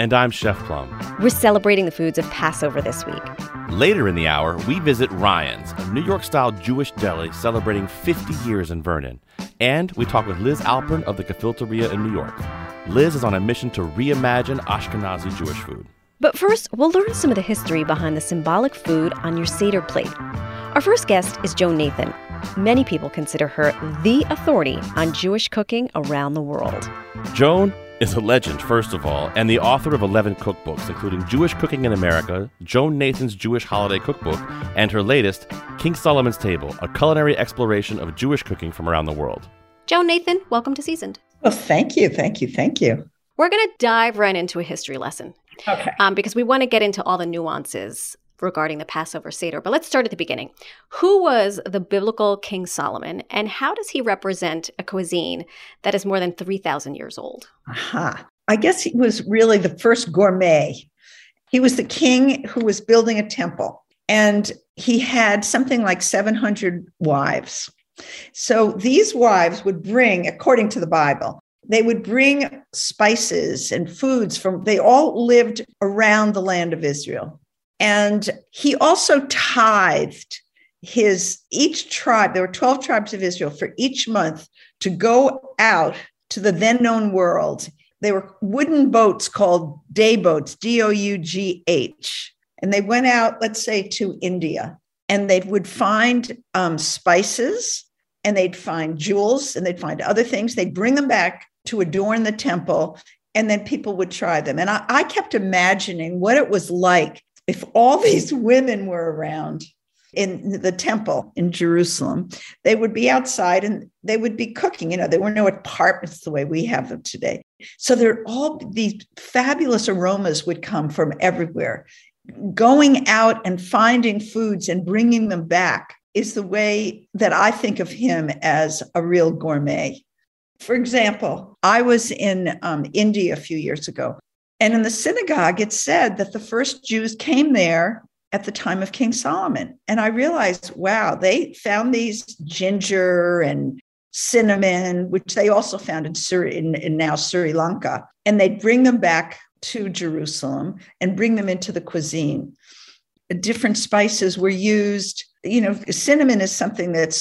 And I'm Chef Plum. We're celebrating the foods of Passover this week. Later in the hour, we visit Rein's, a New York style Jewish deli celebrating 50 years in Vernon. And we talk with Liz Alpern of the Gefilteria in New York. Liz is on a mission to reimagine Ashkenazi Jewish food. But first, we'll learn some of the history behind the symbolic food on your Seder plate. Our first guest is Joan Nathan. Many people consider her the authority on Jewish cooking around the world. Joan is a legend, first of all, and the author of 11 cookbooks, including Jewish Cooking in America, Joan Nathan's Jewish Holiday Cookbook, and her latest, King Solomon's Table, a culinary exploration of Jewish cooking from around the world. Joan Nathan, welcome to Seasoned. Well, thank you, thank you, thank you. We're going to dive right into a history lesson. Okay. Um, because we want to get into all the nuances regarding the Passover Seder. But let's start at the beginning. Who was the biblical King Solomon, and how does he represent a cuisine that is more than 3,000 years old? Aha. I guess he was really the first gourmet. He was the king who was building a temple, and he had something like 700 wives. So these wives would bring, according to the Bible, they would bring spices and foods from, they all lived around the land of Israel. And he also tithed his each tribe, there were 12 tribes of Israel, for each month to go out to the then known world. They were wooden boats called day boats, D O U G H. And they went out, let's say, to India, and they would find um, spices and they'd find jewels and they'd find other things. They'd bring them back to adorn the temple, and then people would try them. And I, I kept imagining what it was like if all these women were around in the temple in Jerusalem, they would be outside and they would be cooking. You know, there were no apartments the way we have them today. So there all these fabulous aromas would come from everywhere. Going out and finding foods and bringing them back is the way that I think of him as a real gourmet. For example, I was in um, India a few years ago and in the synagogue, it said that the first Jews came there at the time of King Solomon. And I realized, wow, they found these ginger and cinnamon, which they also found in, in, in now Sri Lanka, and they'd bring them back to Jerusalem and bring them into the cuisine. Different spices were used. You know, cinnamon is something that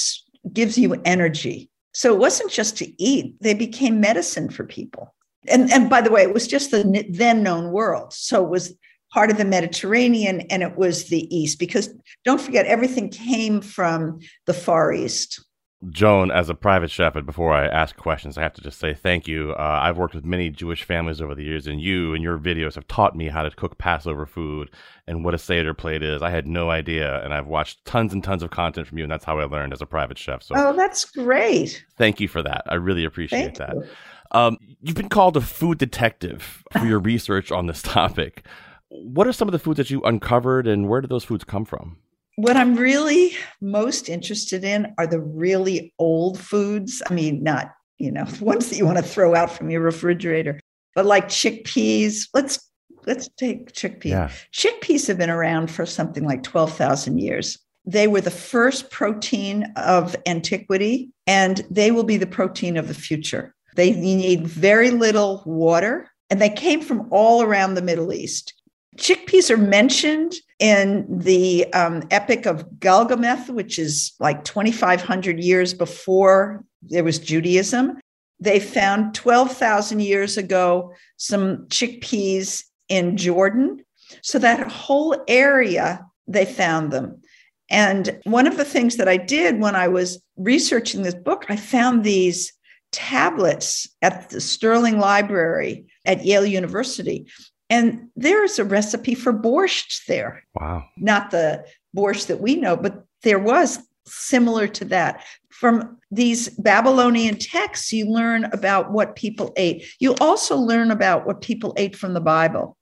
gives you energy. So it wasn't just to eat, they became medicine for people and and by the way, it was just the then known world. So it was part of the Mediterranean and it was the East, because don't forget, everything came from the Far East. Joan, as a private chef, and before I ask questions, I have to just say thank you. Uh, I've worked with many Jewish families over the years, and you and your videos have taught me how to cook Passover food and what a Seder plate is. I had no idea, and I've watched tons and tons of content from you, and that's how I learned as a private chef. So, oh, that's great. Thank you for that. I really appreciate thank that. You. Um, you've been called a food detective for your research on this topic. What are some of the foods that you uncovered, and where did those foods come from? What I'm really most interested in are the really old foods. I mean, not, you know, ones that you want to throw out from your refrigerator, but like chickpeas. Let's let's take chickpeas. Yeah. Chickpeas have been around for something like 12,000 years. They were the first protein of antiquity, and they will be the protein of the future. They need very little water, and they came from all around the Middle East. Chickpeas are mentioned in the um, Epic of Gilgamesh, which is like 2,500 years before there was Judaism. They found 12,000 years ago some chickpeas in Jordan. So that whole area, they found them. And one of the things that I did when I was researching this book, I found these tablets at the Sterling Library at Yale University. And there's a recipe for borscht there. Wow. Not the borscht that we know, but there was similar to that. From these Babylonian texts, you learn about what people ate. You also learn about what people ate from the Bible.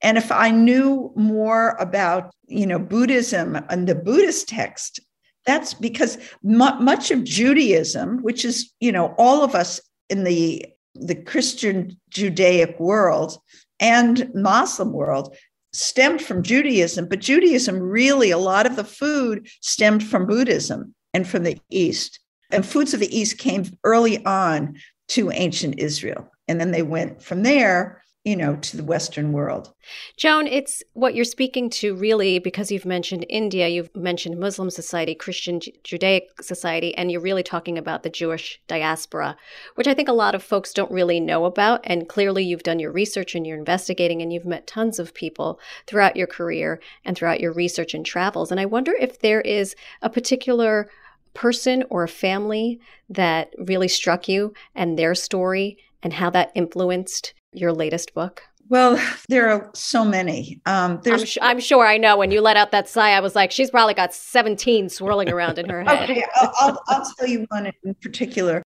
And if I knew more about, you know, Buddhism and the Buddhist text, that's because much of Judaism, which is, you know, all of us in the the Christian Judaic world and Muslim world stemmed from Judaism, but Judaism really, a lot of the food stemmed from Buddhism and from the East. And foods of the East came early on to ancient Israel. And then they went from there you know, to the Western world. Joan, it's what you're speaking to really because you've mentioned India, you've mentioned Muslim society, Christian Judaic society, and you're really talking about the Jewish diaspora, which I think a lot of folks don't really know about. And clearly, you've done your research and you're investigating, and you've met tons of people throughout your career and throughout your research and travels. And I wonder if there is a particular person or a family that really struck you and their story and how that influenced your latest book? Well, there are so many. Um, I'm, sh- I'm, sure I know. When you let out that sigh, I was like, she's probably got 17 swirling around in her head. okay, I'll, I'll, I'll, tell you one in particular.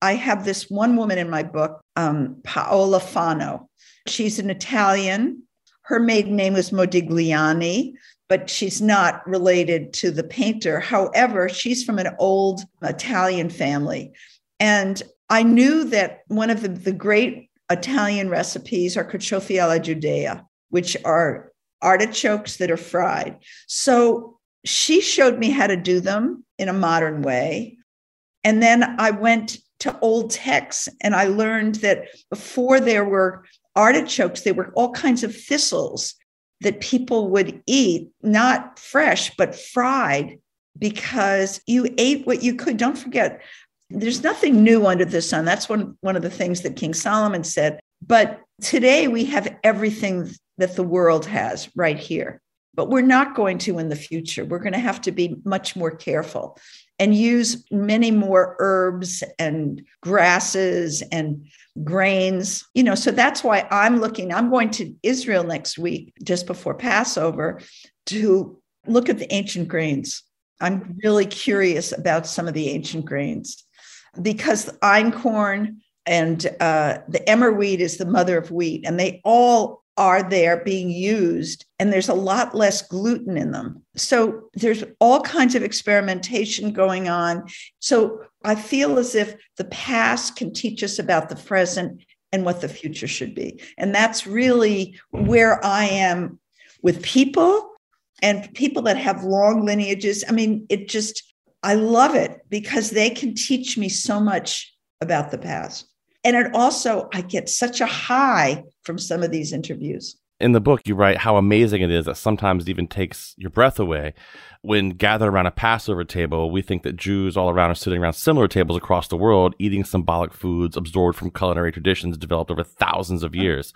I have this one woman in my book, um, Paola Fano. She's an Italian. Her maiden name was Modigliani, but she's not related to the painter. However, she's from an old Italian family. And I knew that one of the, the great Italian recipes are carciofi alla giudia, which are artichokes that are fried. So she showed me how to do them in a modern way. And then I went to old texts and I learned that before there were artichokes, there were all kinds of thistles that people would eat, not fresh, but fried, because you ate what you could. Don't forget, there's nothing new under the sun. That's one, one of the things that King Solomon said. But today we have everything that the world has right here. But we're not going to in the future. We're going to have to be much more careful and use many more herbs and grasses and grains. You know, so that's why I'm looking. I'm going to Israel next week, just before Passover, to look at the ancient grains. I'm really curious about some of the ancient grains because einkorn and uh, the emmer wheat is the mother of wheat, and they all are there being used, and there's a lot less gluten in them. So there's all kinds of experimentation going on. So I feel as if the past can teach us about the present and what the future should be. And that's really where I am with people and people that have long lineages. I mean, it just, I love it because they can teach me so much about the past. And it also, I get such a high from some of these interviews. In the book, you write how amazing it is that sometimes it even takes your breath away. When gathered around a Passover table, we think that Jews all around are sitting around similar tables across the world, eating symbolic foods absorbed from culinary traditions developed over thousands of years.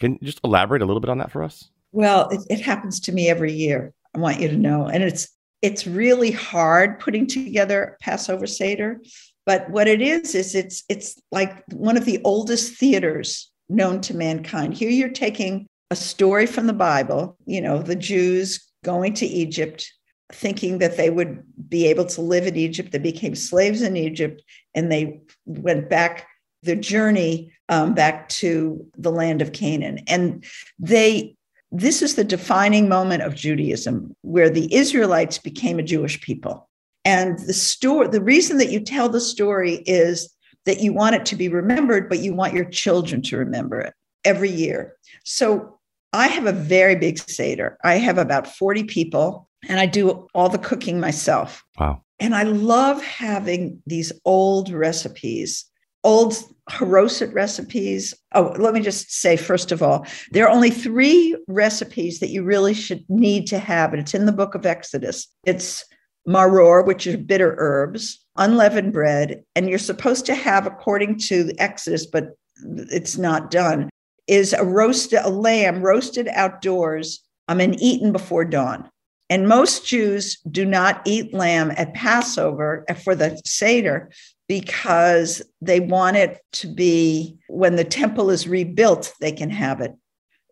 Can you just elaborate a little bit on that for us? Well, it, it happens to me every year. I want you to know. And it's it's really hard putting together Passover Seder. But what it is is it's it's like one of the oldest theaters known to mankind. Here you're taking a story from the Bible, you know, the Jews going to Egypt, thinking that they would be able to live in Egypt. They became slaves in Egypt and they went back the journey um, back to the land of Canaan. And they this is the defining moment of Judaism where the Israelites became a Jewish people. And the story, the reason that you tell the story is that you want it to be remembered, but you want your children to remember it every year. So I have a very big Seder. I have about 40 people and I do all the cooking myself. Wow. And I love having these old recipes old haroset recipes. Oh, let me just say, first of all, there are only three recipes that you really should need to have, and it's in the book of Exodus. It's maror, which are bitter herbs, unleavened bread, and you're supposed to have, according to Exodus, but it's not done, is a roasted a lamb roasted outdoors um, and eaten before dawn. And most Jews do not eat lamb at Passover for the Seder because they want it to be when the temple is rebuilt, they can have it.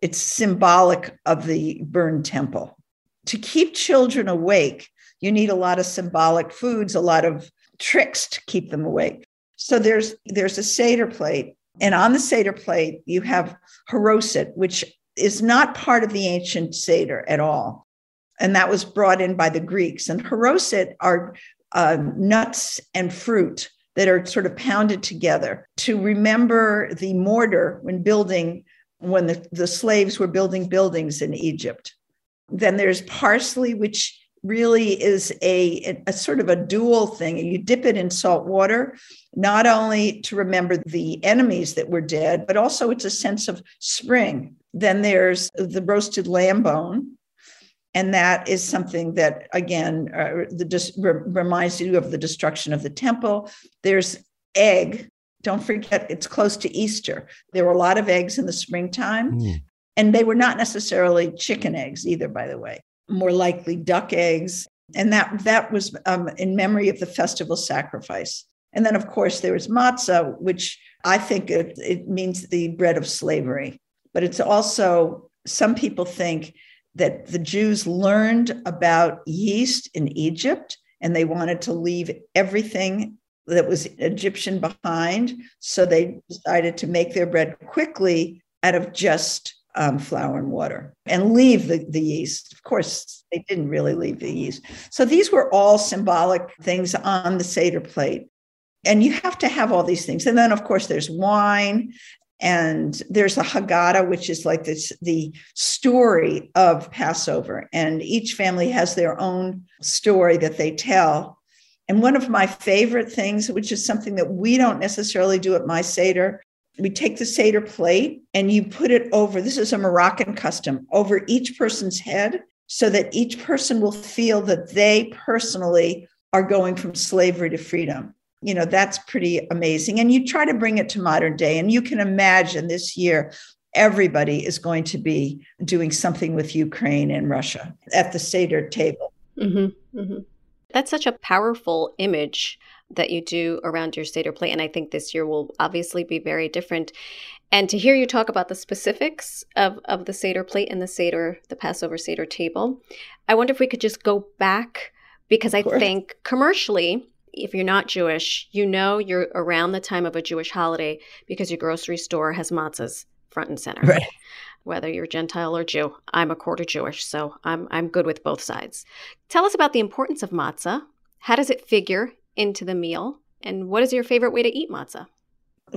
It's symbolic of the burned temple. To keep children awake, you need a lot of symbolic foods, a lot of tricks to keep them awake. So there's there's a Seder plate, and on the Seder plate, you have haroset, which is not part of the ancient Seder at all. And that was brought in by the Greeks. And haroset are uh, nuts and fruit that are sort of pounded together to remember the mortar when building, when the, the slaves were building buildings in Egypt. Then there's parsley, which really is a, a sort of a dual thing. You dip it in salt water, not only to remember the enemies that were dead, but also it's a sense of spring. Then there's the roasted lamb bone. And that is something that, again, uh, the, re- reminds you of the destruction of the temple. There's egg. Don't forget, it's close to Easter. There were a lot of eggs in the springtime. Mm. And they were not necessarily chicken eggs either, by the way more likely duck eggs. And that, that was um, in memory of the festival sacrifice. And then, of course, there was matzah, which I think it, it means the bread of slavery. But it's also, some people think that the Jews learned about yeast in Egypt and they wanted to leave everything that was Egyptian behind. So they decided to make their bread quickly out of just um, flour and water and leave the, the yeast. Of course, they didn't really leave the yeast. So these were all symbolic things on the Seder plate. And you have to have all these things. And then, of course, there's wine and there's a Haggadah, which is like this the story of Passover. And each family has their own story that they tell. And one of my favorite things, which is something that we don't necessarily do at my Seder, we take the Seder plate and you put it over, this is a Moroccan custom, over each person's head so that each person will feel that they personally are going from slavery to freedom. You know, that's pretty amazing. And you try to bring it to modern day. And you can imagine this year, everybody is going to be doing something with Ukraine and Russia at the Seder table. Mm-hmm, mm-hmm. That's such a powerful image that you do around your Seder plate. And I think this year will obviously be very different. And to hear you talk about the specifics of, of the Seder plate and the Seder, the Passover Seder table, I wonder if we could just go back because I think commercially, if you're not Jewish, you know you're around the time of a Jewish holiday because your grocery store has matzahs front and center. Right. Whether you're Gentile or Jew, I'm a quarter Jewish, so I'm I'm good with both sides. Tell us about the importance of matzah. How does it figure into the meal? And what is your favorite way to eat matzah?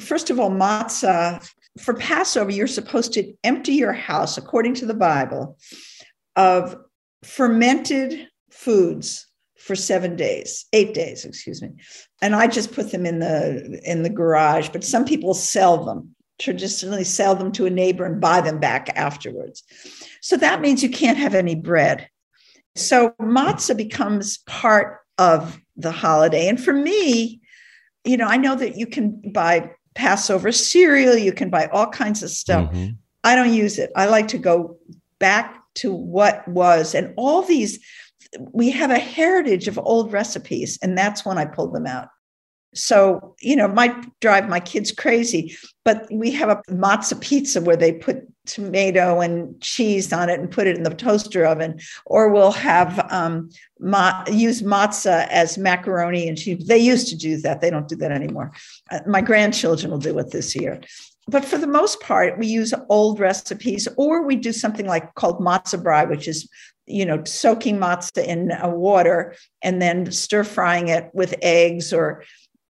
First of all, matzah, for Passover, you're supposed to empty your house, according to the Bible, of fermented foods for seven days, eight days, excuse me. And I just put them in the in the garage, but some people sell them, traditionally sell them to a neighbor and buy them back afterwards. So that means you can't have any bread. So matzah becomes part of the holiday. And for me, you know, I know that you can buy Passover cereal, you can buy all kinds of stuff. Mm-hmm. I don't use it. I like to go back to what was, and all these, we have a heritage of old recipes, and that's when I pulled them out. So, you know, might drive my kids crazy, but we have a matzah pizza where they put tomato and cheese on it and put it in the toaster oven, or we'll have um, ma- use matzah as macaroni and cheese. They used to do that. They don't do that anymore. Uh, my grandchildren will do it this year. But for the most part, we use old recipes, or we do something like called matzah brei, which is you know soaking matzah in uh, water and then stir frying it with eggs or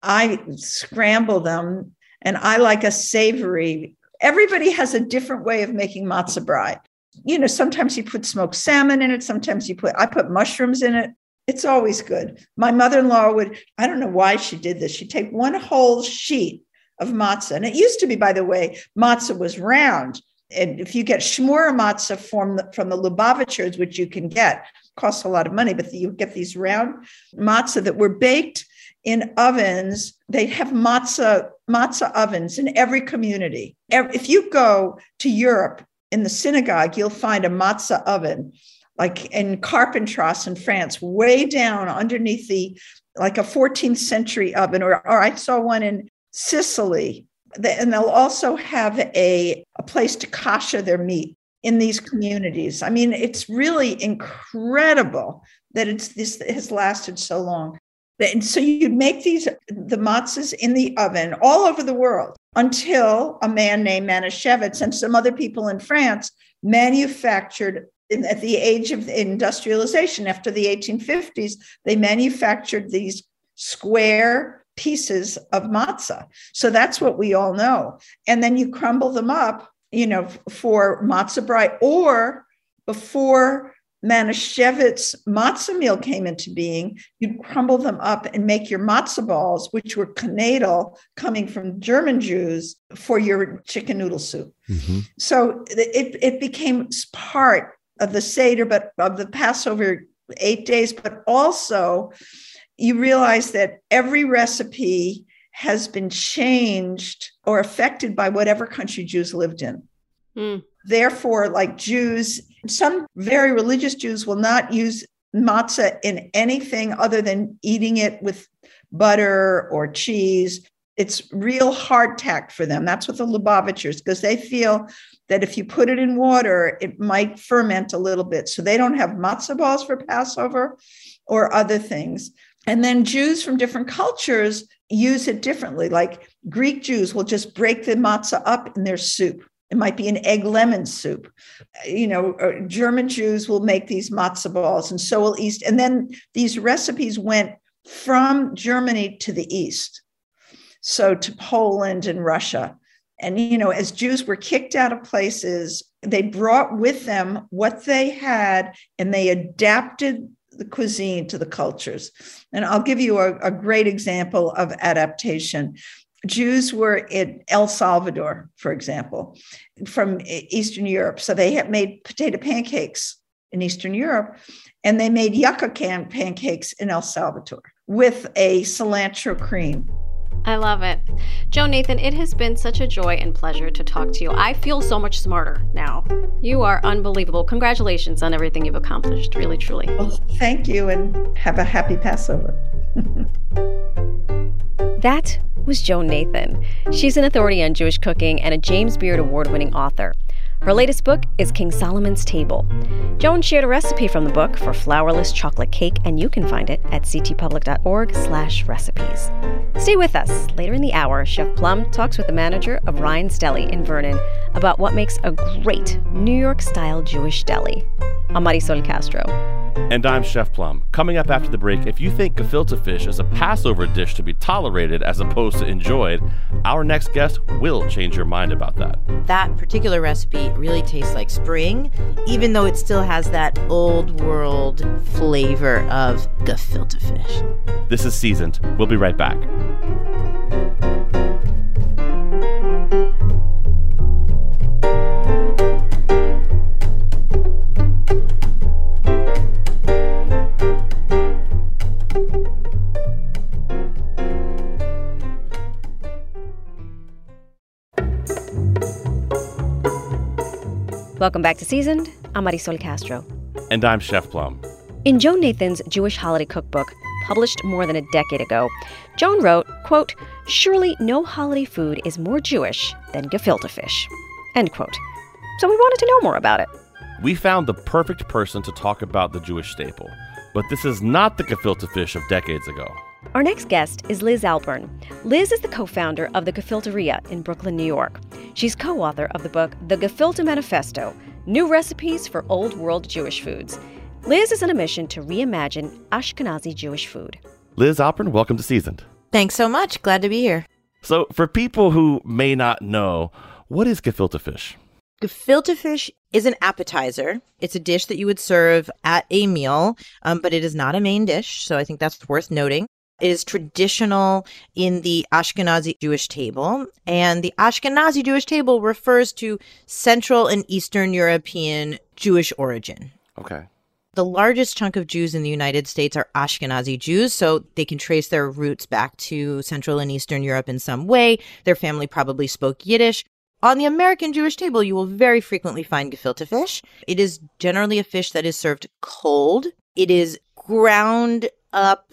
I scramble them and I like a savory. Everybody has a different way of making matzah brei. You know, sometimes you put smoked salmon in it, sometimes you put, I put mushrooms in it. It's always good. My mother in law would, I don't know why she did this. She'd take one whole sheet of matzah. And it used to be, by the way, matzah was round. And if you get shmura matzah from the, from the Lubavitchers, which you can get, costs a lot of money, but you get these round matzah that were baked in ovens. They have matzah matzah ovens in every community. If you go to Europe in the synagogue, you'll find a matzah oven, like in Carpentras in France, way down underneath the like a 14th century oven. Or, or I saw one in Sicily. And they'll also have a, a place to kasher their meat in these communities. I mean, it's really incredible that it's this has lasted so long. And so you'd make these the matzahs in the oven all over the world until a man named Manischewitz and some other people in France manufactured in, at the age of industrialization after the 1850s they manufactured these square pieces of matzah so that's what we all know and then you crumble them up you know for matzah brei or before Manischewitz matzah meal came into being, you'd crumble them up and make your matzah balls, which were knädel coming from German Jews, for your chicken noodle soup. Mm-hmm. So it, it became part of the Seder, but of the Passover eight days, but also you realize that every recipe has been changed or affected by whatever country Jews lived in. Mm. Therefore, like Jews, some very religious Jews will not use matzah in anything other than eating it with butter or cheese. It's real hardtack for them. That's what the Lubavitchers, because they feel that if you put it in water, it might ferment a little bit. So they don't have matzah balls for Passover or other things. And then Jews from different cultures use it differently. Like Greek Jews will just break the matzah up in their soup. It might be an egg lemon soup. You know, German Jews will make these matzah balls, and so will East. And then these recipes went from Germany to the East, so to Poland and Russia. And, you know, as Jews were kicked out of places, they brought with them what they had and they adapted the cuisine to the cultures. And I'll give you a, a great example of adaptation. Jews were in El Salvador, for example, from Eastern Europe. So they had made potato pancakes in Eastern Europe, and they made yucca can pancakes in El Salvador with a cilantro cream. I love it. Joan Nathan, it has been such a joy and pleasure to talk to you. I feel so much smarter now. You are unbelievable. Congratulations on everything you've accomplished, really, truly. Well, thank you, and have a happy Passover. that was Joan Nathan. She's an authority on Jewish cooking and a James Beard Award winning author. Her latest book is King Solomon's Table. Joan shared a recipe from the book for flourless chocolate cake, and you can find it at ctpublic.org/recipes. Stay with us. Later in the hour, Chef Plum talks with the manager of Rein's Deli in Vernon about what makes a great New York-style Jewish deli. I'm Marisol Castro. And I'm Chef Plum. Coming up after the break, if you think gefilte fish is a Passover dish to be tolerated as opposed to enjoyed, our next guest will change your mind about that. That particular recipe really tastes like spring, even though it still has that old world flavor of gefilte fish. This is Seasoned. We'll be right back. Welcome back to Seasoned. I'm Marisol Castro. And I'm Chef Plum. In Joan Nathan's Jewish Holiday Cookbook, published more than a decade ago, Joan wrote, quote, Surely no holiday food is more Jewish than gefilte fish. End quote. So we wanted to know more about it. We found the perfect person to talk about the Jewish staple, but this is not the gefilte fish of decades ago. Our next guest is Liz Alpern. Liz is the co founder of the Gefilteria in Brooklyn, New York. She's co author of the book The Gefilte Manifesto New Recipes for Old World Jewish Foods. Liz is on a mission to reimagine Ashkenazi Jewish food. Liz Alpern, welcome to Seasoned. Thanks so much. Glad to be here. So, for people who may not know, what is gefilte fish? Gefilte fish is an appetizer. It's a dish that you would serve at a meal, um, but it is not a main dish. So I think that's worth noting is traditional in the Ashkenazi Jewish table. And the Ashkenazi Jewish table refers to Central and Eastern European Jewish origin. Okay. The largest chunk of Jews in the United States are Ashkenazi Jews, so they can trace their roots back to Central and Eastern Europe in some way. Their family probably spoke Yiddish. On the American Jewish table, you will very frequently find gefilte fish. It is generally a fish that is served cold. It is ground up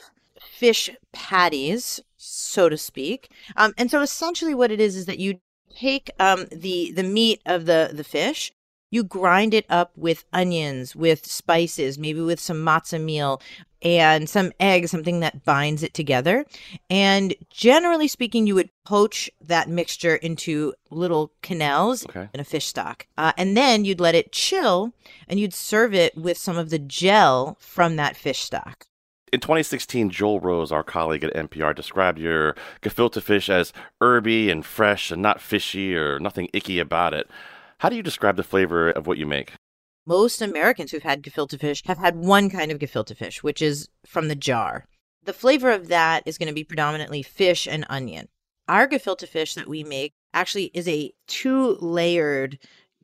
fish patties, so to speak. Um, and so essentially what it is is that you take um, the the meat of the the fish You grind it up with onions, with spices, maybe with some matzah meal and some eggs, something that binds it together. And generally speaking, you would poach that mixture into little quenelles Okay. in a fish stock. Uh, and then you'd let it chill and you'd serve it with some of the gel from that fish stock. In 2016, Joel Rose, our colleague at NPR, described your gefilte fish as herby and fresh and not fishy or nothing icky about it. How do you describe the flavor of what you make? Most Americans who've had gefilte fish have had one kind of gefilte fish, which is from the jar. The flavor of that is going to be predominantly fish and onion. Our gefilte fish that we make actually is a two layered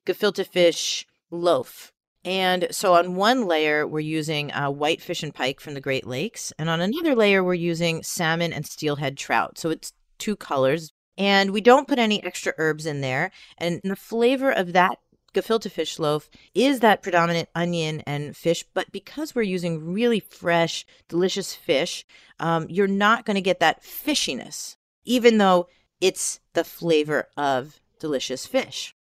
gefilte fish loaf. And so on one layer, we're using uh, white fish and pike from the Great Lakes. And on another layer, we're using salmon and steelhead trout. So it's two colors. And we don't put any extra herbs in there. And the flavor of that gefilte fish loaf is that predominant onion and fish. But because we're using really fresh, delicious fish, um, you're not going to get that fishiness, even though it's the flavor of delicious fish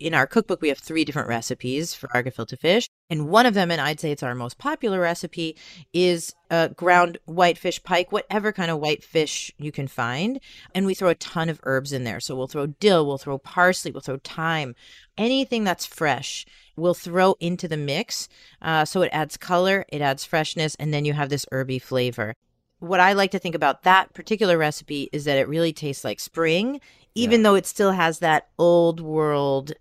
in our cookbook, we have three different recipes for our gefilte fish. And one of them, and I'd say it's our most popular recipe, is uh, ground whitefish pike, whatever kind of white fish you can find. And we throw a ton of herbs in there. So we'll throw dill, we'll throw parsley, we'll throw thyme, anything that's fresh. We'll throw into the mix. Uh, so it adds color, it adds freshness, and then you have this herby flavor. What I like to think about that particular recipe is that it really tastes like spring, even though it still has that old world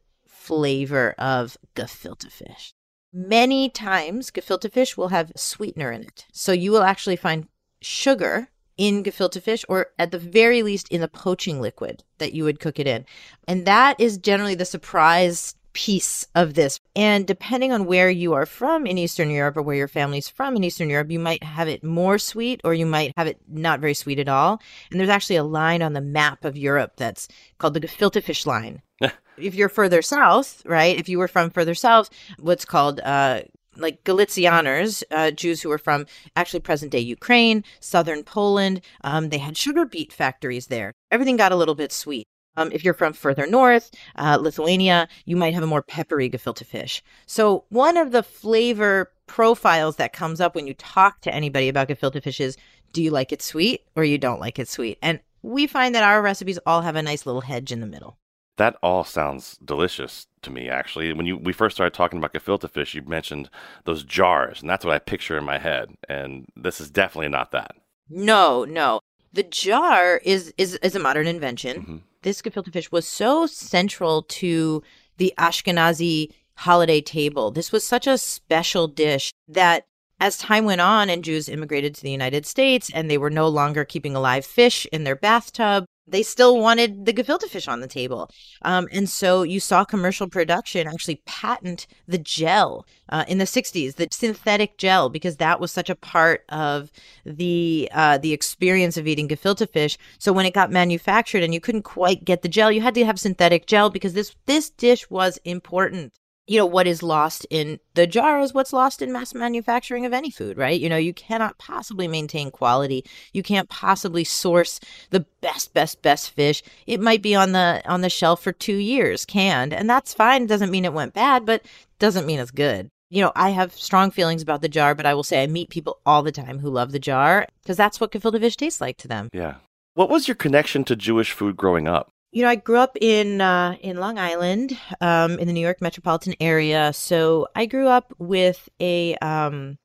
flavor of gefilte fish. Many times, gefilte fish will have sweetener in it. So you will actually find sugar in gefilte fish, or at the very least in the poaching liquid that you would cook it in. And that is generally the surprise piece of this. And depending on where you are from in Eastern Europe or where your family's from in Eastern Europe, you might have it more sweet or you might have it not very sweet at all. And there's actually a line on the map of Europe that's called the gefilte fish line. if you're further south, right? If you were from further south, what's called uh, like Galicianers, uh, Jews who were from actually present day Ukraine, southern Poland, um, they had sugar beet factories there. Everything got a little bit sweet. Um, if you're from further north, uh, Lithuania, you might have a more peppery gefilte fish. So, one of the flavor profiles that comes up when you talk to anybody about gefilte fish is do you like it sweet or you don't like it sweet? And we find that our recipes all have a nice little hedge in the middle. That all sounds delicious to me, actually. When you we first started talking about gefilte fish, you mentioned those jars, and that's what I picture in my head. And this is definitely not that. No, no. The jar is is is a modern invention. Mhm. This gefilte fish was so central to the Ashkenazi holiday table. This was such a special dish that as time went on and Jews immigrated to the United States and they were no longer keeping alive fish in their bathtub, they still wanted the gefilte fish on the table. Um, and so you saw commercial production actually patent the gel uh, in the 60s, the synthetic gel, because that was such a part of the uh, the experience of eating gefilte fish. So when it got manufactured and you couldn't quite get the gel, you had to have synthetic gel because this this dish was important you know what is lost in the jar is what's lost in mass manufacturing of any food right? You know you cannot possibly maintain quality. You can't possibly source the best best best fish. It might be on the on the shelf for 2 years canned and that's fine. Doesn't mean it went bad but doesn't mean it's good. You know i have strong feelings about the jar but i will say i meet people all the time who love the jar because that's what gefilte fish tastes like to them. Yeah. What was your connection to Jewish food growing up? You know, I grew up in uh, in Long Island, um, in the New York metropolitan area. So I grew up with a, um,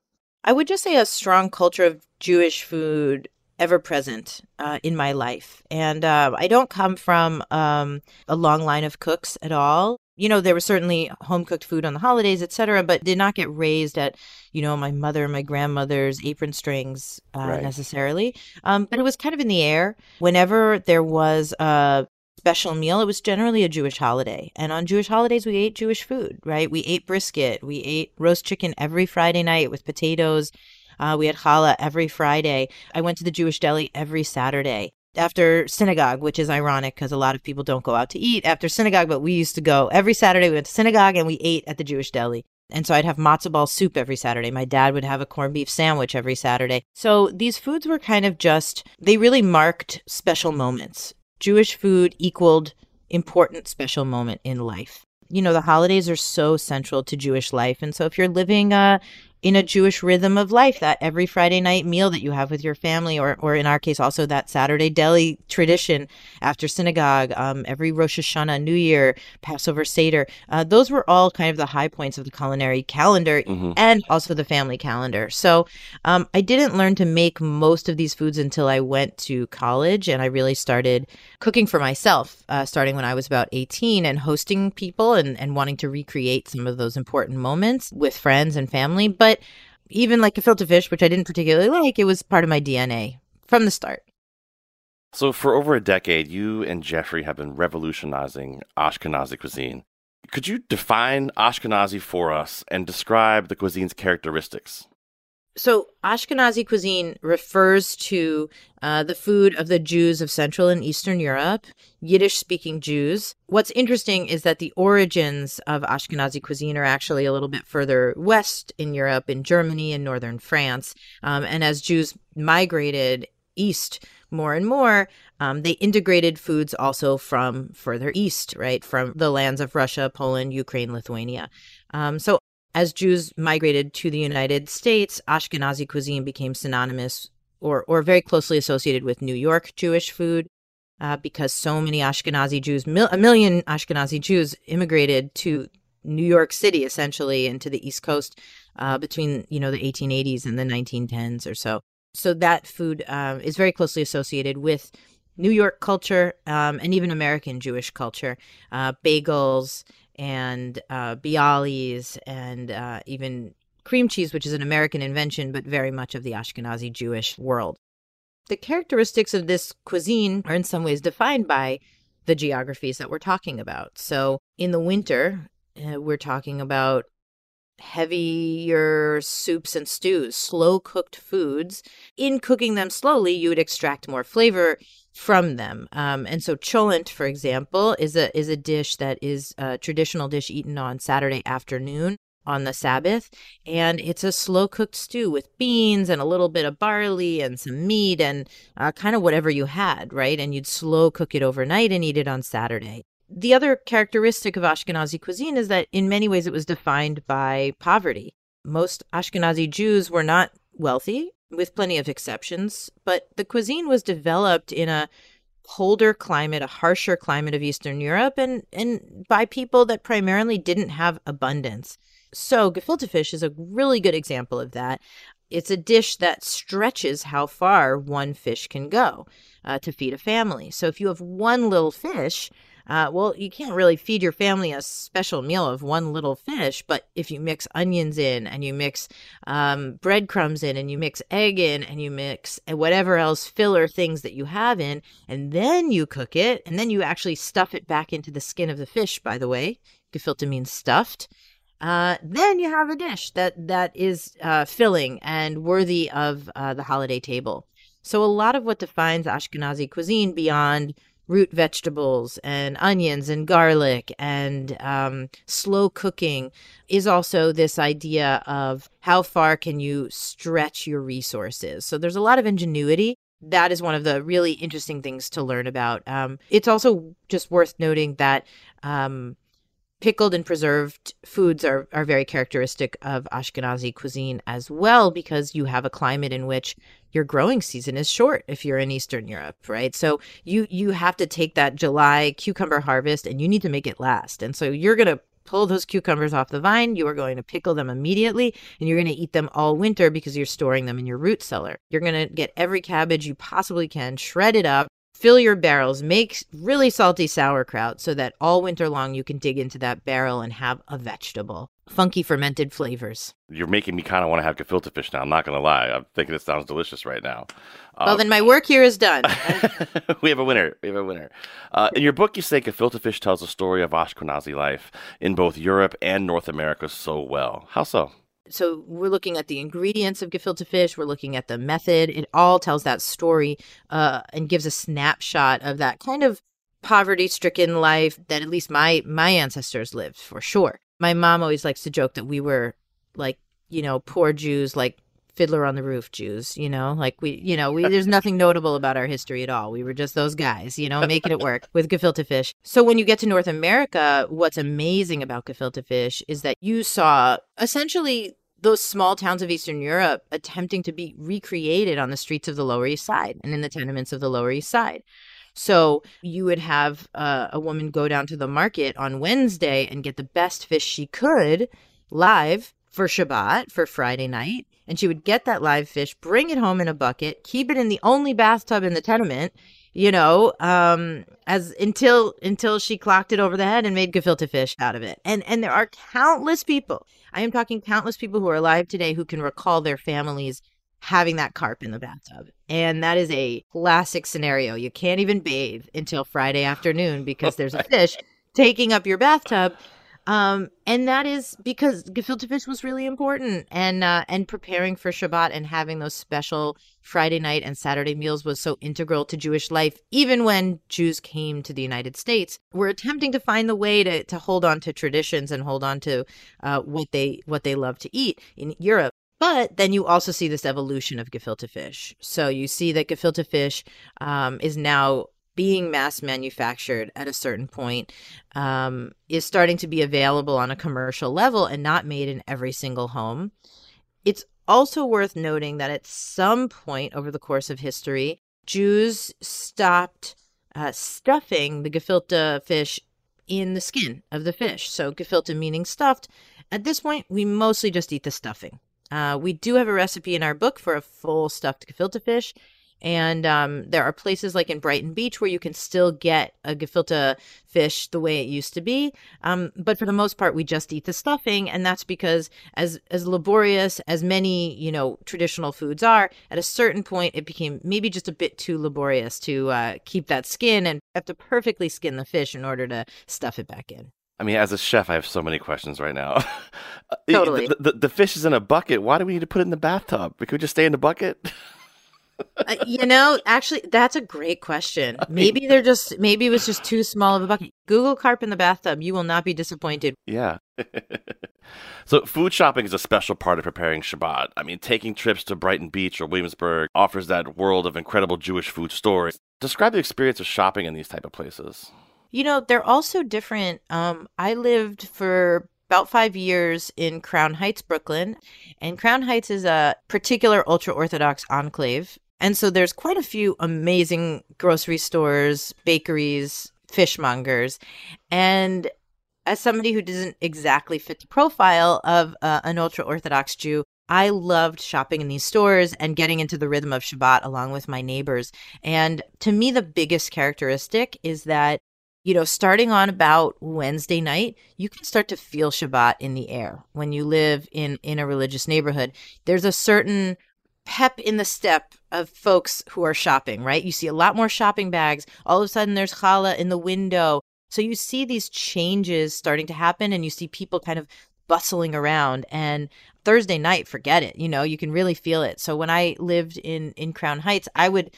I would just say, a strong culture of Jewish food ever present uh, in my life. And uh, I don't come from um, a long line of cooks at all. You know, there was certainly home cooked food on the holidays, etc., but did not get raised at, you know, my mother and my grandmother's apron strings uh, Right. necessarily. Um, but it was kind of in the air. Whenever there was a special meal, it was generally a Jewish holiday. And on Jewish holidays, we ate Jewish food, right? We ate brisket, we ate roast chicken every Friday night with potatoes. Uh, we had challah every Friday. I went to the Jewish deli every Saturday after synagogue, which is ironic because a lot of people don't go out to eat after synagogue, but we used to go every Saturday. We went to synagogue and we ate at the Jewish deli. And so I'd have matzo ball soup every Saturday. My dad would have a corned beef sandwich every Saturday. So these foods were kind of just, they really marked special moments. Jewish food equaled important special moment in life. you know, the holidays are so central to Jewish life. And so if you're living uh, in a Jewish rhythm of life, that every Friday night meal that you have with your family, or, or in our case, also that Saturday deli tradition after synagogue, um, every Rosh Hashanah, New Year, Passover Seder, uh, those were all kind of the high points of the culinary calendar mm-hmm. and also the family calendar. So um, I didn't learn to make most of these foods until I went to college and I really started cooking for myself, uh, starting when I was about 18 and hosting people and, and wanting to recreate some of those important moments with friends and family. But even like a gefilte fish, which I didn't particularly like, it was part of my DNA from the start. So, for over a decade, you and Jeffrey have been revolutionizing Ashkenazi cuisine. Could you define Ashkenazi for us and describe the cuisine's characteristics? So, Ashkenazi cuisine refers to uh, the food of the Jews of Central and Eastern Europe, Yiddish speaking Jews. What's interesting is that the origins of Ashkenazi cuisine are actually a little bit further west in Europe, in Germany and northern France. Um, and as Jews migrated east more and more, um, they integrated foods also from further east, right? From the lands of Russia, Poland, Ukraine, Lithuania. Um, so as Jews migrated to the United States, Ashkenazi cuisine became synonymous or, or very closely associated with New York Jewish food uh, because so many Ashkenazi Jews, mil- a million Ashkenazi Jews immigrated to New York City essentially and to the East Coast uh, between you know the 1880s and the 1910s or so. So that food uh, is very closely associated with New York culture um, and even American Jewish culture. Uh, bagels and uh, bialys and uh, even cream cheese, which is an American invention, but very much of the Ashkenazi Jewish world. The characteristics of this cuisine are in some ways defined by the geographies that we're talking about. So in the winter, uh, we're talking about heavier soups and stews, slow cooked foods. In cooking them slowly, you would extract more flavor from them. Um, and so cholent, for example, is a is a dish that is a traditional dish eaten on Saturday afternoon on the Sabbath, and it's a slow cooked stew with beans and a little bit of barley and some meat and uh, kind of whatever you had, right? And you'd slow cook it overnight and eat it on Saturday. The other characteristic of Ashkenazi cuisine is that in many ways it was defined by poverty. Most Ashkenazi Jews were not wealthy with plenty of exceptions, but the cuisine was developed in a colder climate, a harsher climate of Eastern Europe, and, and by people that primarily didn't have abundance. So, gefilte fish is a really good example of that. It's a dish that stretches how far one fish can go uh, to feed a family. So, if you have one little fish, uh, well, you can't really feed your family a special meal of one little fish, but if you mix onions in and you mix um, breadcrumbs in and you mix egg in and you mix whatever else filler things that you have in, and then you cook it, and then you actually stuff it back into the skin of the fish, by the way. Gefilte means stuffed. Uh, then you have a dish that that is uh, filling and worthy of uh, the holiday table. So a lot of what defines Ashkenazi cuisine beyond root vegetables and onions and garlic and um, slow cooking is also this idea of how far can you stretch your resources. So there's a lot of ingenuity. That is one of the really interesting things to learn about. Um, it's also just worth noting that um, pickled and preserved foods are, are very characteristic of Ashkenazi cuisine as well, because you have a climate in which your growing season is short if you're in Eastern Europe, right? So you you have to take that July cucumber harvest and you need to make it last. And so you're gonna pull those cucumbers off the vine. You are going to pickle them immediately and you're going to eat them all winter because you're storing them in your root cellar. You're going to get every cabbage you possibly can, shred it up, fill your barrels, make really salty sauerkraut so that all winter long you can dig into that barrel and have a vegetable. Funky fermented flavors. You're making me kind of want to have gefilte fish now. I'm not going to lie. I'm thinking it sounds delicious right now. Well, um, then my work here is done. we have a winner. We have a winner. Uh, in your book, you say gefilte fish tells the story of Ashkenazi life in both Europe and North America so well. How so? So we're looking at the ingredients of gefilte fish we're looking at the method it all tells that story uh, and gives a snapshot of that kind of poverty stricken life that at least my my ancestors lived for sure. My mom always likes to joke that we were like you know poor jews like Fiddler on the Roof Jews, you know, like we, you know, we, there's nothing notable about our history at all. We were just those guys, you know, making it work with gefilte fish. So when you get to North America, what's amazing about gefilte fish is that you saw essentially those small towns of Eastern Europe attempting to be recreated on the streets of the Lower East Side and in the tenements of the Lower East Side. So you would have uh, a woman go down to the market on Wednesday and get the best fish she could live for Shabbat, for Friday night. And she would get that live fish, bring it home in a bucket, keep it in the only bathtub in the tenement, you know, um, as until until she clocked it over the head and made gefilte fish out of it. And and there are countless people. I am talking countless people who are alive today who can recall their families having that carp in the bathtub. And that is a classic scenario. You can't even bathe until Friday afternoon because there's a fish taking up your bathtub. Um, and that is because gefilte fish was really important, and uh, and preparing for Shabbat and having those special Friday night and Saturday meals was so integral to Jewish life. Even when Jews came to the United States, we're attempting to find the way to to hold on to traditions and hold on to uh, what they what they love to eat in Europe. But then you also see this evolution of gefilte fish. So you see that gefilte fish um, is now being mass manufactured at a certain point um, is starting to be available on a commercial level and not made in every single home. It's also worth noting that at some point over the course of history, Jews stopped uh, stuffing the gefilte fish in the skin of the fish. So, gefilte meaning stuffed. At this point, we mostly just eat the stuffing. Uh, we do have a recipe in our book for a full stuffed gefilte fish, and um, there are places like in Brighton Beach where you can still get a gefilte fish the way it used to be. Um, but for the most part, we just eat the stuffing, and that's because as as laborious as many you know traditional foods are, at a certain point it became maybe just a bit too laborious to uh, keep that skin and have to perfectly skin the fish in order to stuff it back in. I mean, as a chef, I have so many questions right now. Totally. the, the, the, fish is in a bucket. Why do we need to put it in the bathtub? We could just stay in the bucket. uh, you know, actually, that's a great question. Maybe they're just, maybe it was just too small of a bucket. Google carp in the bathtub. You will not be disappointed. Yeah. so, food shopping is a special part of preparing Shabbat. I mean, taking trips to Brighton Beach or Williamsburg offers that world of incredible Jewish food stories. Describe the experience of shopping in these type of places. You know, they're also different. Um, I lived for about five years in Crown Heights, Brooklyn. And Crown Heights is a particular ultra Orthodox enclave. And so there's quite a few amazing grocery stores, bakeries, fishmongers. And as somebody who doesn't exactly fit the profile of uh, an ultra Orthodox Jew, I loved shopping in these stores and getting into the rhythm of Shabbat along with my neighbors. And to me, the biggest characteristic is that you know, starting on about Wednesday night, you can start to feel Shabbat in the air when you live in in a religious neighborhood. There's a certain pep in the step of folks who are shopping, right? You see a lot more shopping bags. All of a sudden there's challah in the window. So you see these changes starting to happen and you see people kind of bustling around and Thursday night, forget it. You know, you can really feel it. So when I lived in in Crown Heights, I would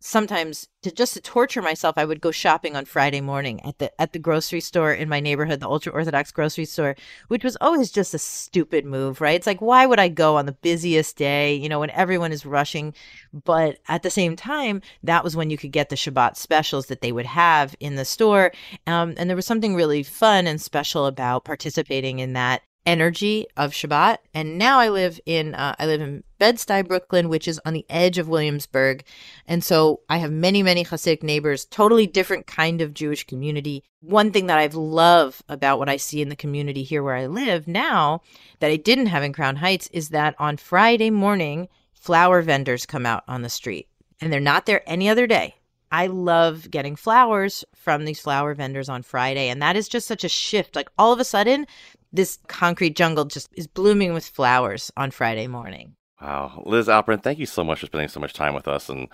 sometimes to just to torture myself i would go shopping on friday morning at the at the grocery store in my neighborhood the ultra orthodox grocery store which was always just a stupid move right? It's like why would i go on the busiest day you know when everyone is rushing? But at the same time that was when you could get the shabbat specials that they would have in the store. Um, and there was something really fun and special about participating in that energy of Shabbat. And now I live in uh, I live in Bed-Stuy, Brooklyn, which is on the edge of Williamsburg. And so I have many, many Hasidic neighbors, totally different kind of Jewish community. One thing that I've about what I see in the community here where I live now that I didn't have in Crown Heights is that on Friday morning, flower vendors come out on the street. And they're not there any other day. I love getting flowers from these flower vendors on Friday. And that is just such a shift. Like all of a sudden, this concrete jungle just is blooming with flowers on Friday morning. Wow. Liz Alpern, thank you so much for spending so much time with us. And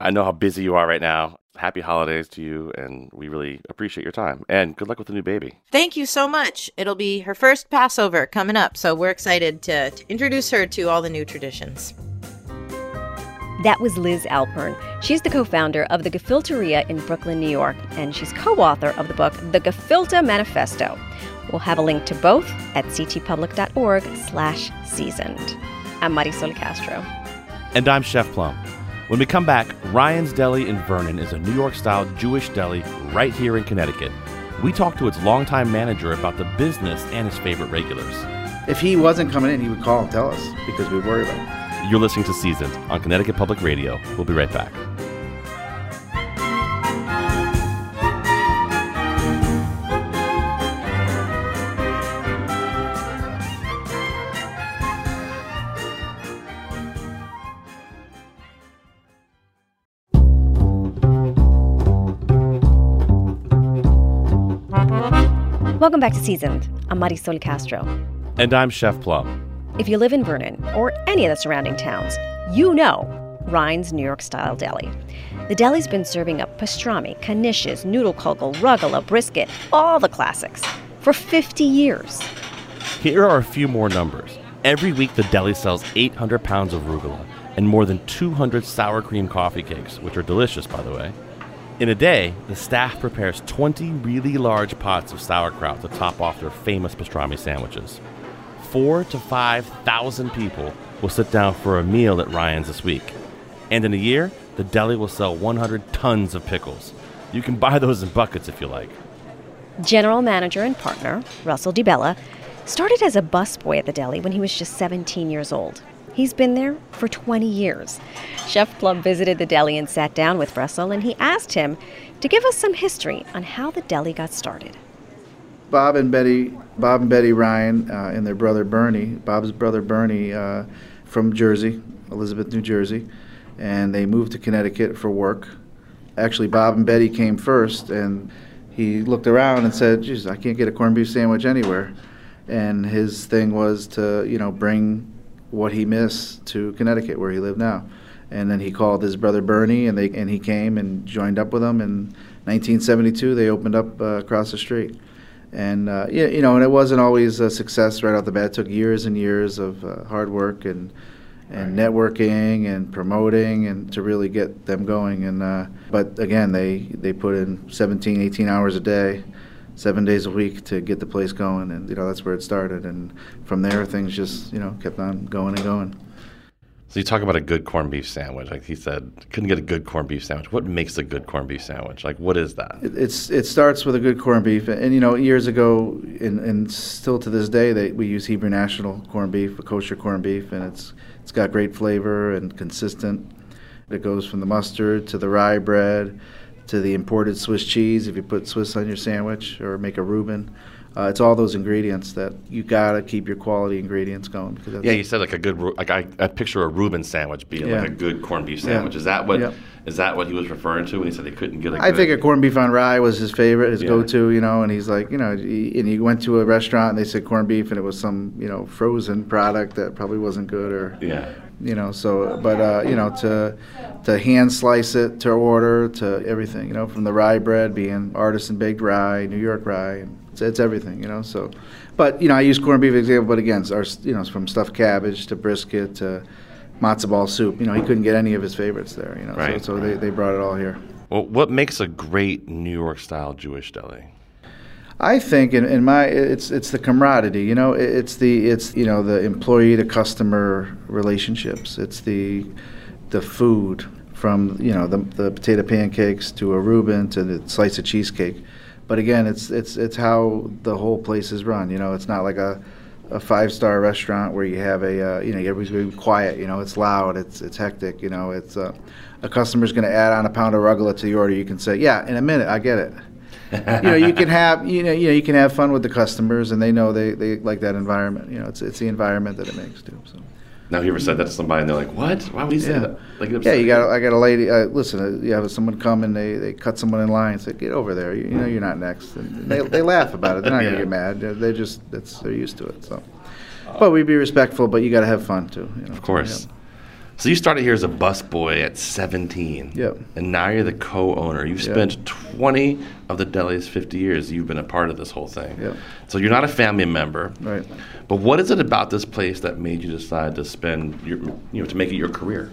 I know how busy you are right now. Happy holidays to you, and we really appreciate your time. And good luck with the new baby. Thank you so much. It'll be her first Passover coming up, so we're excited to, to introduce her to all the new traditions. That was Liz Alpern. She's the co-founder of the Gefilteria in Brooklyn, New York, and she's co-author of the book The Gefilte Manifesto. We'll have a link to both at ctpublic.org slash seasoned. I'm Marisol Castro. And I'm Chef Plum. When we come back, Rein's Deli in Vernon is a New York style Jewish deli right here in Connecticut. We talk to its longtime manager about the business and his favorite regulars. If he wasn't coming in, he would call and tell us because we'd worry about it. You're listening to Seasoned on Connecticut Public Radio. We'll be right back. Welcome back to Seasoned. I'm Marisol Castro. And I'm Chef Plum. If you live in Vernon or any of the surrounding towns, you know Rein's New York Style Deli. The deli's been serving up pastrami, knishes, noodle kugel, rugala, brisket, all the classics for 50 years. Here are a few more numbers. Every week, the deli sells 800 pounds of rugula and more than 200 sour cream coffee cakes, which are delicious, by the way. In a day, the staff prepares 20 really large pots of sauerkraut to top off their famous pastrami sandwiches. Four to 5,000 people will sit down for a meal at Rein's this week. And in a year, the deli will sell 100 tons of pickles. You can buy those in buckets if you like. General manager and partner, Russell DeBella, started as a busboy at the deli when he was just 17 years old. He's been there for 20 years. Chef Plum visited the deli and sat down with Russell, and he asked him to give us some history on how the deli got started. Bob and Betty, Bob and Betty Rein, uh, and their brother Bernie. Bob's brother Bernie, uh, from Jersey, Elizabeth, New Jersey, and they moved to Connecticut for work. Actually, Bob and Betty came first, and he looked around and said, "Geez, I can't get a corned beef sandwich anywhere." And his thing was to, you know, bring what he missed to Connecticut, where he lived now. And then he called his brother Bernie, and they and he came and joined up with him. In 1972, they opened up uh, across the street. And uh, yeah, you know, and it wasn't always a success right off the bat. It took years and years of uh, hard work and and right. networking and promoting and to really get them going. And uh, but again, they they put in 17, 18 hours a day seven days a week to get the place going, and you know that's where it started. And from there, things just you know kept on going and going. So you talk about a good corned beef sandwich. Like he said, couldn't get a good corned beef sandwich. What makes a good corned beef sandwich? Like what is that? It, it's it starts with a good corned beef, and you know years ago, and, and still to this day, they, we use Hebrew National corned beef, a kosher corned beef, and it's it's got great flavor and consistent. It goes from the mustard to the rye bread to the imported Swiss cheese if you put Swiss on your sandwich or make a Reuben. Uh, it's all those ingredients that you gotta keep your quality ingredients going. Because yeah, you said like a good like I, I picture a Reuben sandwich being yeah. like a good corned beef sandwich. Yeah. Is that what yep. is that what he was referring to when he said he couldn't get a? I think a corned beef on rye was his favorite, his yeah. go-to. You know, and he's like, you know, he, and he went to a restaurant and they said corned beef and it was some you know frozen product that probably wasn't good or yeah you know so but uh, you know to to hand slice it to order to everything you know from the rye bread being artisan baked rye new york rye it's, it's everything you know so. But you know i use corned beef example but again our you know from stuffed cabbage to brisket to matzo ball soup you know he couldn't get any of his favorites there you know right. so, so they, they brought it all here. Well what makes a great new york style jewish deli I think in, in my it's it's the camaraderie, you know, it's the it's you know the employee to customer relationships. It's the the food from you know the the potato pancakes to a Reuben to the slice of cheesecake. But again, it's it's it's how the whole place is run. You know, it's not like a a five star restaurant where you have a uh, you know everybody's going quiet. You know, it's loud, it's it's hectic. You know, it's uh, a customer's going to add on a pound of rugula to the order. You can say, yeah, in a minute, I get it you know, you can have you know, you know, you can have fun with the customers, and they know they, they like that environment. You know, it's it's the environment that it makes too. So. Now, you ever said that to somebody, and they're like, "What? Why would you say yeah. that?" Like, yeah, you got. I got a lady. Uh, listen, uh, you have someone come and they, they cut someone in line. and Say, "Get over there. You, you know, you're not next." And they, they laugh about it. They're not yeah. gonna get mad. They're, they just that's they're used to it. So, but we be respectful. But you got to have fun too. You know? Of course. So you started here as a busboy at 17. Yep. And now you're the co-owner. You've yep. spent 20 of the deli's 50 years. You've been a part of this whole thing. Yep. So you're not a family member. Right. But what is it about this place that made you decide to spend your, you know, to make it your career?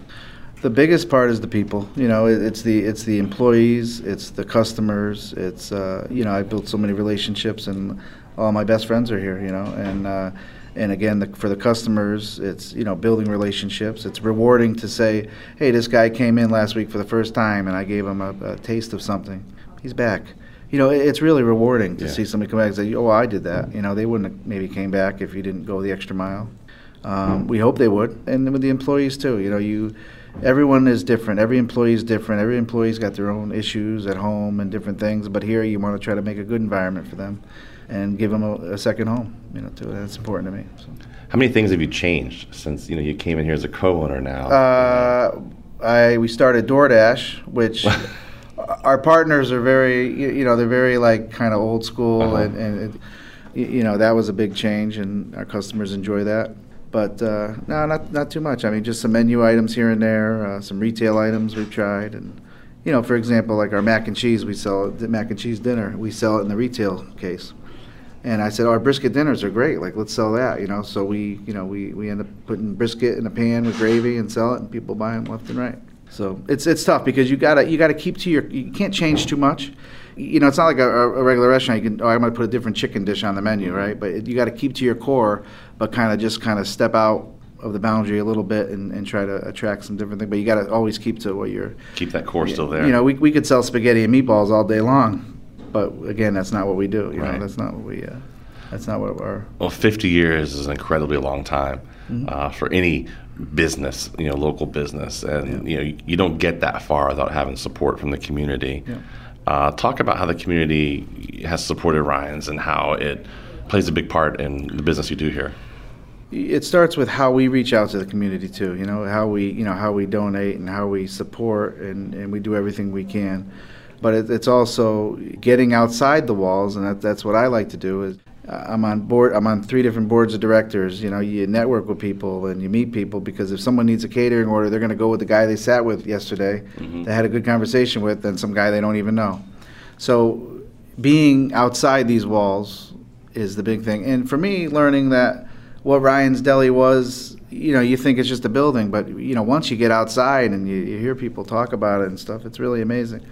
The biggest part is the people. You know, it, it's the it's the employees, it's the customers. It's uh, you know, I built so many relationships, and all my best friends are here. You know, and uh, And again, the, for the customers, it's you know building relationships. It's rewarding to say, "Hey, this guy came in last week for the first time, and I gave him a, a taste of something. He's back." You know, it, it's really rewarding to Yeah. see somebody come back and say, "Oh, I did that." You know, they wouldn't have maybe came back if you didn't go the extra mile. Um, we hope they would, and with the employees too. You know, you everyone is different. Every employee is different. Every employee's got their own issues at home and different things. But here, you want to try to make a good environment for them and give them a, a second home. You know, too. That's important to me. So. How many things have you changed since you know you came in here as a co-owner now? Uh, I we started DoorDash, which our partners are very you, you know they're very like kind of old school Uh-huh. and, and it, you know that was a big change and our customers enjoy that. But uh, no, not not too much. I mean, just some menu items here and there, uh, some retail items we've tried, and you know, for example, like our mac and cheese, we sell the mac and cheese dinner. We sell it in the retail case. And I said, "Oh, our brisket dinners are great. Like, let's sell that." You know, so we, you know, we, we end up putting brisket in a pan with gravy and sell it, and people buy them left and right. So it's it's tough because you gotta you gotta keep to your you can't change too much. You know, it's not like a, a regular restaurant. You can oh, I'm gonna put a different chicken dish on the menu, mm-hmm. right? But it, you got to keep to your core, but kind of just kind of step out of the boundary a little bit and, and try to attract some different things. But you got to always keep to what you're. Keep that core still there. You know, we, we could sell spaghetti and meatballs all day long, but again, that's not what we do. You Right. know, that's not what we. Uh, that's not what our. Well, 50 years is an incredibly long time Mm-hmm. uh, for any business, you know, local business, and you know, you, you don't get that far without having support from the community. Yeah. Uh, talk about how the community has supported Rein's and how it plays a big part in the business you do here. it starts with how we reach out to the community too you know how we you know how we donate and how we support and, and we do everything we can but it, it's also getting outside the walls and that, that's what i like to do is uh, i'm on board i'm on three different boards of directors you know you network with people and you meet people because if someone needs a catering order they're going to go with the guy they sat with yesterday they had a good conversation with than some guy they don't even know so being outside these walls is the big thing. And for me, learning that what Rein's Deli was, you know, you think it's just a building, but you know, once you get outside and you, you hear people talk about it and stuff, it's really amazing.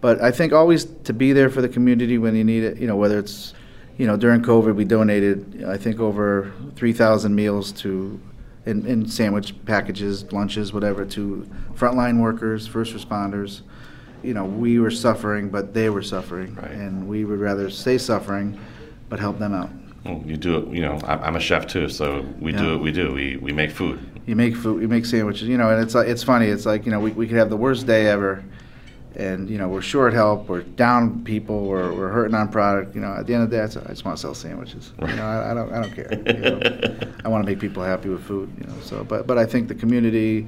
But I think always to be there for the community when you need it. You know, whether it's, you know, during COVID, we donated I think over 3,000 meals to. In, in sandwich packages, lunches, whatever, to frontline workers, first responders, you know, we were suffering, but they were suffering, Right. and we would rather stay suffering, but help them out. Well, you do it, you know, I'm I'm a chef too, so we do Yeah. what we do. We, we make food. You make food, you make sandwiches, you know, and it's it's funny. It's like you know, we, we could have the worst day ever, and you know, we're short help, we're down people, we're, we're hurting on product. You know, at the end of the day, I just want to sell sandwiches. You know, I, I don't I don't care. You know? I want to make people happy with food. You know, so but but I think the community.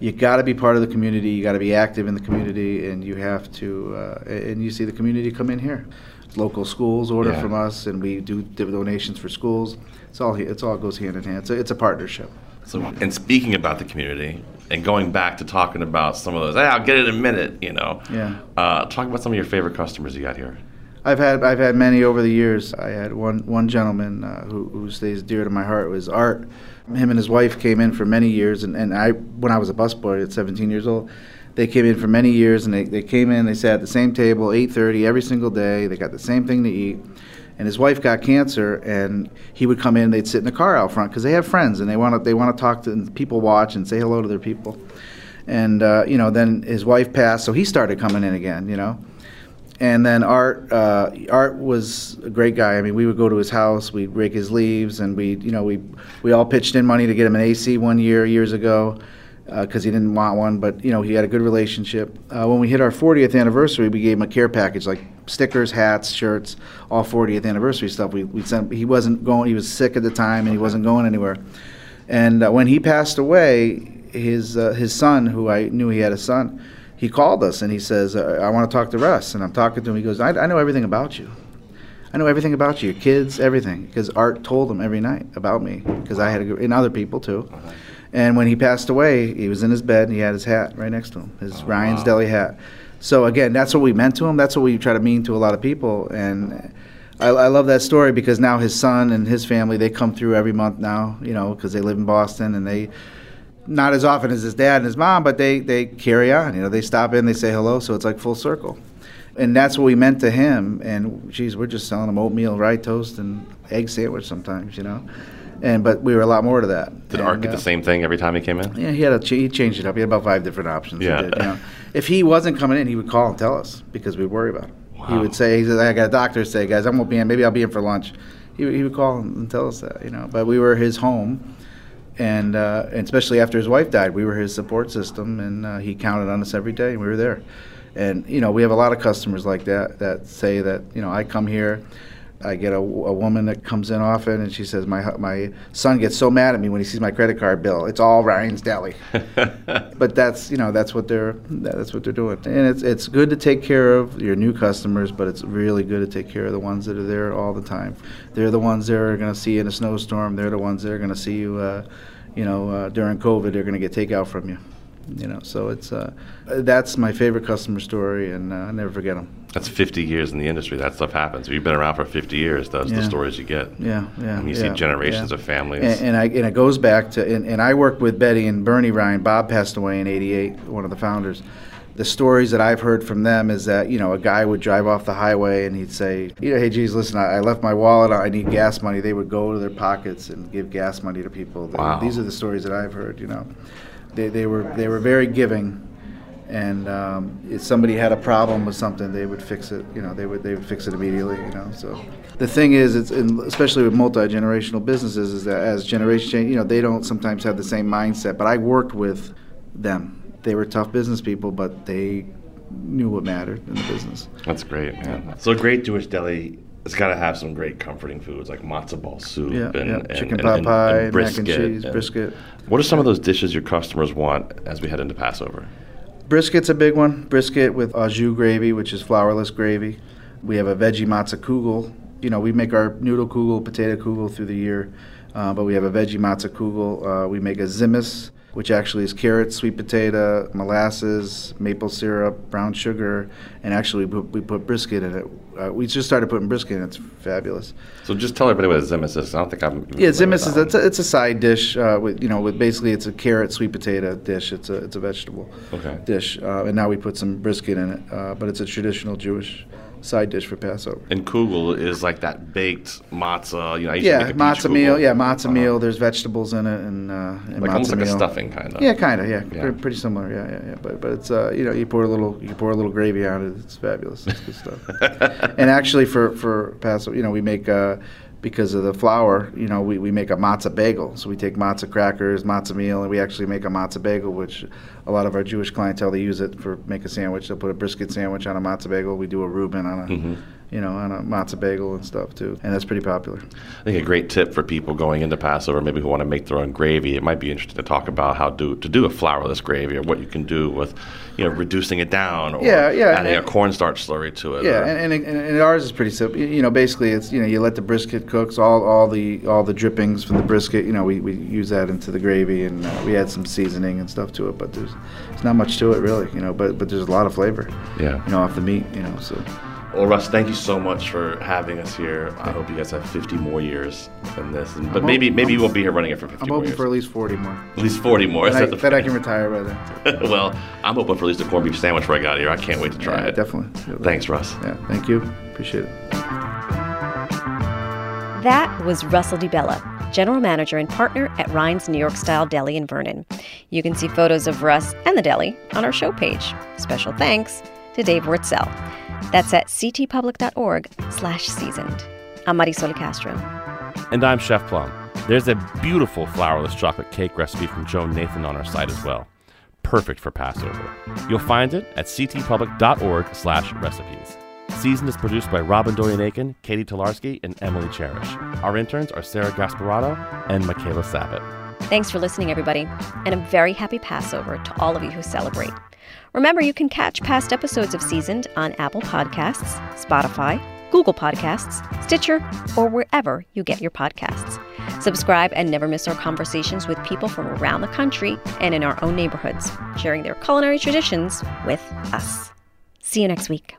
You got to be part of the community. You got to be active in the community, and you have to. Uh, and you see the community come in here. Local schools order Yeah. from us, and we do donations for schools. It's all it's all goes hand in hand. So it's a partnership. So, and speaking about the community and going back to talking about some of those, hey, I'll get it in a minute, you know. Yeah. Uh, talk about some of your favorite customers you got here. I've had I've had many over the years. I had one one gentleman uh, who, who stays dear to my heart was Art. Him and his wife came in for many years, and, and I when I was a busboy at 17 years old, they came in for many years, and they, they came in. They sat at the same table, 8:30 every single day. They got the same thing to eat. And his wife got cancer, and he would come in. They'd sit in the car out front because they have friends, and they want to they want to talk to people, watch, and say hello to their people. And uh, you know, then his wife passed, so he started coming in again. You know, and then Art, uh, Art was a great guy. I mean, we would go to his house, we'd rake his leaves, and we, you know, we we all pitched in money to get him an AC one year years ago because he didn't want one, but you know, he had a good relationship. Uh, when we hit our 40th anniversary, we gave him a care package like stickers, hats, shirts, all 40th anniversary stuff. We we sent. He wasn't going. He was sick at the time, and he wasn't going anywhere. And uh, when he passed away, his uh, his son, who I knew he had a son, he called us and he says, uh, "I want to talk to Russ." And I'm talking to him. He goes, "I, I know everything about you. I know everything about you, your kids, everything." Because Art told him every night about me because I had a, and other people too. And when he passed away, he was in his bed and he had his hat right next to him, his Rein's Deli hat. So again, that's what we meant to him. That's what we try to mean to a lot of people. And I, I love that story because now his son and his family they come through every month now, you know, because they live in Boston and they not as often as his dad and his mom, but they they carry on. You know, they stop in, they say hello, so it's like full circle. And that's what we meant to him. And geez, we're just selling him oatmeal, rye toast, and egg sandwich sometimes, you know. And but we were a lot more to that. Did And, Art get uh, the same thing every time he came in? Yeah, he had a ch- he changed it up. He had about five different options. He Yeah. did, you know. If he wasn't coming in, he would call and tell us because we'd worry about him. He would say, "He said I got a doctor say, guys, I won't be in. Maybe I'll be in for lunch." He, would- he would call and tell us that, you know. But we were his home, and, uh, and especially after his wife died, we were his support system, and uh, he counted on us every day, and we were there. And you know, we have a lot of customers like that that say that you know I come here. I get a, a woman that comes in often, and she says, "My my son gets so mad at me when he sees my credit card bill. It's all Rein's Deli." but that's you know that's what they're that's what they're doing, and it's it's good to take care of your new customers, but it's really good to take care of the ones that are there all the time. They're the ones that are going to see you in a snowstorm. They're the ones that are going to see you, uh, you know, uh, during COVID. They're going to get takeout from you. You know, so it's uh, that's my favorite customer story, and uh, I never forget them. That's 50 years in the industry. That stuff happens. If You've been around for 50 years. Those are the stories you get. Yeah, yeah. And you yeah, see generations yeah. of families. And, and I and it goes back to and, and I worked with Betty and Bernie Rein. Bob passed away in '88, one of the founders. The stories that I've heard from them is that you know a guy would drive off the highway and he'd say, you know, hey, geez, listen, I, I left my wallet. I need gas money. They would go to their pockets and give gas money to people. Wow. These are the stories that I've heard. You know, they they were they were very giving. And um, if somebody had a problem with something, they would fix it. You know, they would they would fix it immediately. You know, so the thing is, it's in, especially with multi generational businesses, is that as generations change, you know, they don't sometimes have the same mindset. But I worked with them. They were tough business people, but they knew what mattered in the business. That's great, man. So great Jewish deli it's got to have some great comforting foods like matzo ball soup Yeah, and, yeah. and- chicken and- pot and- pie, and mac and cheese, brisket. What are some of those dishes your customers want as we head into Passover? Brisket's a big one. Brisket with au jus gravy, which is flourless gravy. We have a veggie matzah kugel. You know, we make our noodle kugel, potato kugel through the year, uh, but we have a veggie matzah kugel. Uh, we make a tzimmes, which actually is carrots, sweet potato, molasses, maple syrup, brown sugar, and actually we put, we put brisket in it. Uh, we just started putting brisket in. It's fabulous. So just tell everybody what a tzimmes is. I don't think I'm. Yeah, tzimmes is it's a, it's a side dish uh, with you know with basically it's a carrot sweet potato dish. It's a it's a vegetable Okay. dish, uh, and now we put some brisket in it. Uh, but it's a traditional Jewish side dish for Passover. And kugel is like that baked matzah. You know, I used to Yeah, matzah meal. Yeah, matzah Uh-huh. meal. There's vegetables in it, and, uh, and Like almost like a stuffing kind of. Yeah, kind of. Yeah, Yeah. Pretty, pretty similar. Yeah, yeah, yeah. But but it's uh, you know you pour a little you pour a little gravy on it. It's fabulous. It's good stuff. and actually for for Passover, you know, we make uh, because of the flour, you know, we, we make a matzah bagel. So we take matzah crackers, matzah meal, and we actually make a matzah bagel, which a lot of our Jewish clientele they use it for make a sandwich. They'll put a brisket sandwich on a matzah bagel. We do a Reuben on a Mhm. You know on a matzah bagel and stuff too, and that's pretty popular. I think a great tip for people going into Passover, maybe who want to make their own gravy, it might be interesting to talk about how do to do a flourless gravy or what you can do with, you know, reducing it down or Yeah, yeah, adding a cornstarch slurry to it. Yeah, and, and, and, and ours is pretty simple. You you know, basically, it's you know, you let the brisket cook. So all, all the all the drippings from the brisket. You know, we, we use that into the gravy, and uh, we add some seasoning and stuff to it. But there's there's not much to it really. You know, but but there's a lot of flavor. Yeah. You know, off the meat. You know, so Well, Russ, thank you so much for having us here. I hope you guys have 50 more years than this, and, but I'm maybe hop- maybe you I'm- won't be here running it for 50 I'm more hoping years. for at least 40 more. at least 40 more. That I, That's that I can retire by then. well, I'm hoping for at least a corned beef sandwich before I got here. I can't wait to try Yeah, it. Definitely. Thanks, Russ. Yeah. Thank you. Appreciate it. That was Russell DeBella, General Manager and Partner at Rein's New York Style Deli in Vernon. You can see photos of Russ and the deli on our show page. Special thanks to Dave Wurtzel. That's at ctpublic.org slash seasoned. I'm Marisol Castro. And I'm Chef Plum. There's a beautiful flourless chocolate cake recipe from Joan Nathan on our site as well. Perfect for Passover. You'll find it at ctpublic.org slash recipes. Season is produced by Robyn Doyon-Aitken, Catie Talarski, and Emily Charash. Our interns are Sara Gasparotto and Michayla Savitt. Thanks for listening, everybody, and a very happy Passover to all of you who celebrate. Remember, you can catch past episodes of Seasoned on Apple Podcasts, Spotify, Google Podcasts, Stitcher, or wherever you get your podcasts. Subscribe and never miss our conversations with people from around the country and in our own neighborhoods, sharing their culinary traditions with us. See you next week.